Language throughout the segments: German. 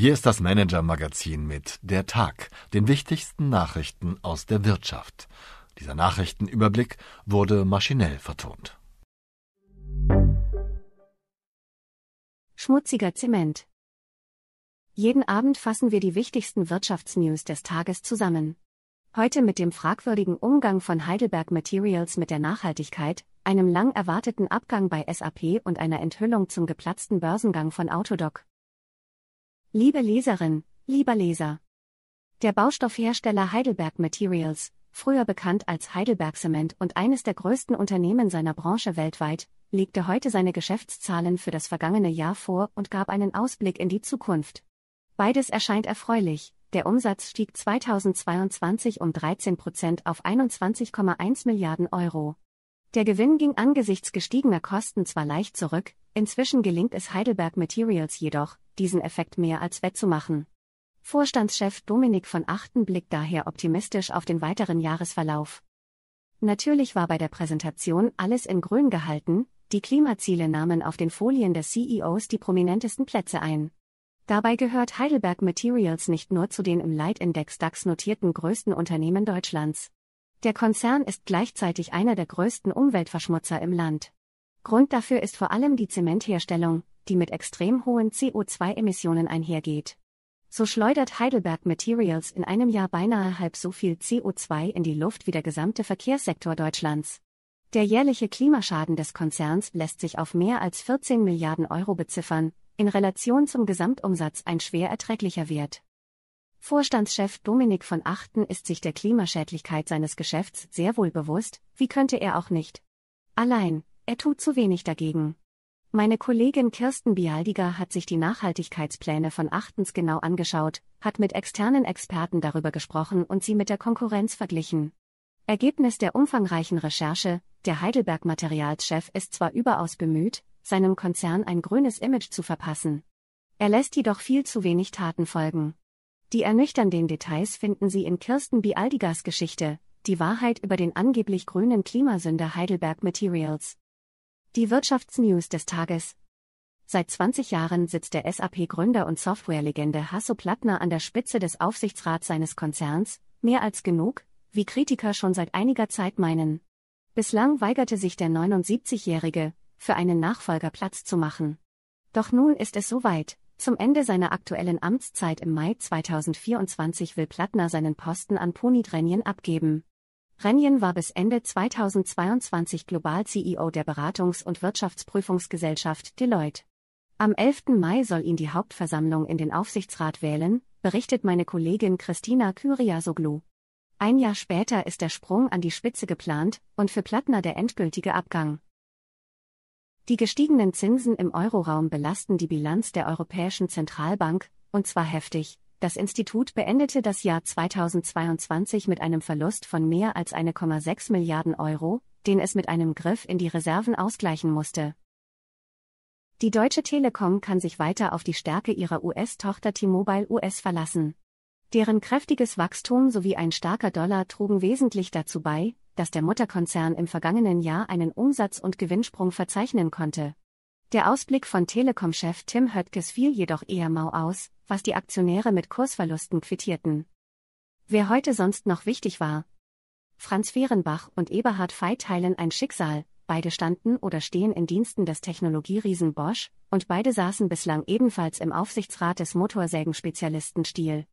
Hier ist das Manager-Magazin mit Der Tag, den wichtigsten Nachrichten aus der Wirtschaft. Dieser Nachrichtenüberblick wurde maschinell vertont. Schmutziger Zement. Jeden Abend fassen wir die wichtigsten Wirtschaftsnews des Tages zusammen. Heute mit dem fragwürdigen Umgang von Heidelberg Materials mit der Nachhaltigkeit, einem lang erwarteten Abgang bei SAP und einer Enthüllung zum geplatzten Börsengang von Autodoc. Liebe Leserin, lieber Leser. Der Baustoffhersteller Heidelberg Materials, früher bekannt als Heidelberg Cement und eines der größten Unternehmen seiner Branche weltweit, legte heute seine Geschäftszahlen für das vergangene Jahr vor und gab einen Ausblick in die Zukunft. Beides erscheint erfreulich. Der Umsatz stieg 2022 um 13 Prozent auf 21,1 Milliarden Euro. Der Gewinn ging angesichts gestiegener Kosten zwar leicht zurück, inzwischen gelingt es Heidelberg Materials jedoch, diesen Effekt mehr als wettzumachen. Vorstandschef Dominik von Achten blickt daher optimistisch auf den weiteren Jahresverlauf. Natürlich war bei der Präsentation alles in grün gehalten, die Klimaziele nahmen auf den Folien des CEOs die prominentesten Plätze ein. Dabei gehört Heidelberg Materials nicht nur zu den im Leitindex DAX notierten größten Unternehmen Deutschlands. Der Konzern ist gleichzeitig einer der größten Umweltverschmutzer im Land. Grund dafür ist vor allem die Zementherstellung, die mit extrem hohen CO2-Emissionen einhergeht. So schleudert Heidelberg Materials in einem Jahr beinahe halb so viel CO2 in die Luft wie der gesamte Verkehrssektor Deutschlands. Der jährliche Klimaschaden des Konzerns lässt sich auf mehr als 14 Milliarden Euro beziffern, in Relation zum Gesamtumsatz ein schwer erträglicher Wert. Vorstandschef Dominik von Achten ist sich der Klimaschädlichkeit seines Geschäfts sehr wohl bewusst, wie könnte er auch nicht. Allein, er tut zu wenig dagegen. Meine Kollegin Kirsten Bialdiger hat sich die Nachhaltigkeitspläne von Achtens genau angeschaut, hat mit externen Experten darüber gesprochen und sie mit der Konkurrenz verglichen. Ergebnis der umfangreichen Recherche, der Heidelberg Materialschef ist zwar überaus bemüht, seinem Konzern ein grünes Image zu verpassen. Er lässt jedoch viel zu wenig Taten folgen. Die ernüchternden Details finden Sie in Kirsten Bialdigers Geschichte, die Wahrheit über den angeblich grünen Klimasünder Heidelberg Materials. Die Wirtschaftsnews des Tages. Seit 20 Jahren sitzt der SAP-Gründer und Softwarelegende Hasso Plattner an der Spitze des Aufsichtsrats seines Konzerns, mehr als genug, wie Kritiker schon seit einiger Zeit meinen. Bislang weigerte sich der 79-Jährige, für einen Nachfolger Platz zu machen. Doch nun ist es soweit, zum Ende seiner aktuellen Amtszeit im Mai 2024 will Plattner seinen Posten an Punit Renjen abgeben. Renjen war bis Ende 2022 Global-CEO der Beratungs- und Wirtschaftsprüfungsgesellschaft Deloitte. Am 11. Mai soll ihn die Hauptversammlung in den Aufsichtsrat wählen, berichtet meine Kollegin Christina Kyriasoglu. Ein Jahr später ist der Sprung an die Spitze geplant und für Plattner der endgültige Abgang. Die gestiegenen Zinsen im Euroraum belasten die Bilanz der Europäischen Zentralbank, und zwar heftig. Das Institut beendete das Jahr 2022 mit einem Verlust von mehr als 1,6 Milliarden Euro, den es mit einem Griff in die Reserven ausgleichen musste. Die Deutsche Telekom kann sich weiter auf die Stärke ihrer US-Tochter T-Mobile US verlassen. Deren kräftiges Wachstum sowie ein starker Dollar trugen wesentlich dazu bei, dass der Mutterkonzern im vergangenen Jahr einen Umsatz- und Gewinnsprung verzeichnen konnte. Der Ausblick von Telekom-Chef Tim Höttges fiel jedoch eher mau aus, was die Aktionäre mit Kursverlusten quittierten. Wer heute sonst noch wichtig war? Franz Fehrenbach und Eberhard Fey teilen ein Schicksal, beide standen oder stehen in Diensten des Technologieriesen Bosch, und beide saßen bislang ebenfalls im Aufsichtsrat des Motorsägenspezialisten Stiel.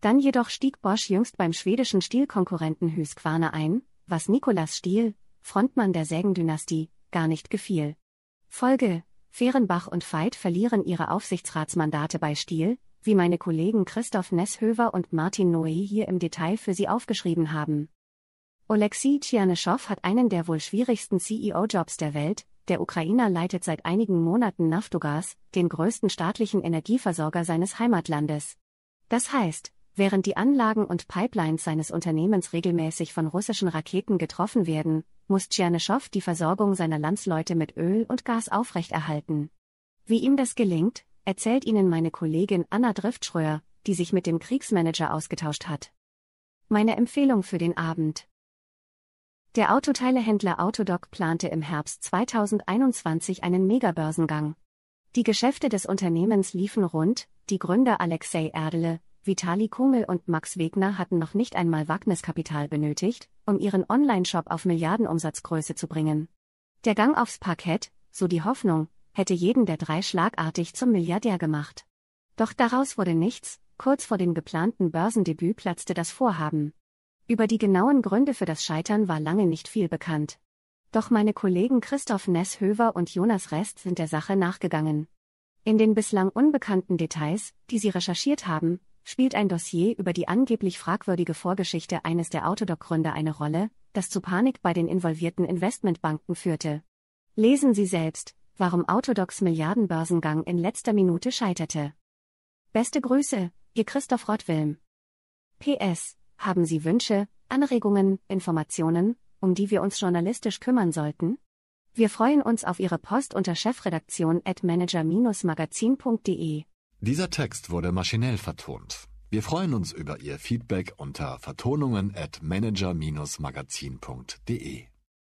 Dann jedoch stieg Bosch jüngst beim schwedischen Stielkonkurrenten Husqvarna ein, was Nikolaus Stiel, Frontmann der Sägendynastie, gar nicht gefiel. Folge: Fehrenbach und Veit verlieren ihre Aufsichtsratsmandate bei Stiel, wie meine Kollegen Christoph Nesshöver und Martin Noe hier im Detail für Sie aufgeschrieben haben. Oleksiy Tschianeschow hat einen der wohl schwierigsten CEO-Jobs der Welt. Der Ukrainer leitet seit einigen Monaten Naftogaz, den größten staatlichen Energieversorger seines Heimatlandes. Das heißt, Während die Anlagen und Pipelines seines Unternehmens regelmäßig von russischen Raketen getroffen werden, muss Tschernischow die Versorgung seiner Landsleute mit Öl und Gas aufrechterhalten. Wie ihm das gelingt, erzählt Ihnen meine Kollegin Anna Driftschröer, die sich mit dem Kriegsmanager ausgetauscht hat. Meine Empfehlung für den Abend. Der Autoteilehändler Autodoc plante im Herbst 2021 einen Megabörsengang. Die Geschäfte des Unternehmens liefen rund, die Gründer Alexei Erdele, Vitali Kungel und Max Wegner hatten noch nicht einmal Wagniskapital benötigt, um ihren Online-Shop auf Milliardenumsatzgröße zu bringen. Der Gang aufs Parkett, so die Hoffnung, hätte jeden der drei schlagartig zum Milliardär gemacht. Doch daraus wurde nichts, kurz vor dem geplanten Börsendebüt platzte das Vorhaben. Über die genauen Gründe für das Scheitern war lange nicht viel bekannt. Doch meine Kollegen Christoph Nesshöver und Jonas Rest sind der Sache nachgegangen. In den bislang unbekannten Details, die sie recherchiert haben, spielt ein Dossier über die angeblich fragwürdige Vorgeschichte eines der Autodoc-Gründer eine Rolle, das zu Panik bei den involvierten Investmentbanken führte. Lesen Sie selbst, warum Autodocs Milliardenbörsengang in letzter Minute scheiterte. Beste Grüße, Ihr Christoph Rottwilm. PS, haben Sie Wünsche, Anregungen, Informationen, um die wir uns journalistisch kümmern sollten? Wir freuen uns auf Ihre Post unter chefredaktion at manager-magazin.de. Dieser Text wurde maschinell vertont. Wir freuen uns über Ihr Feedback unter vertonungen at manager-magazin.de.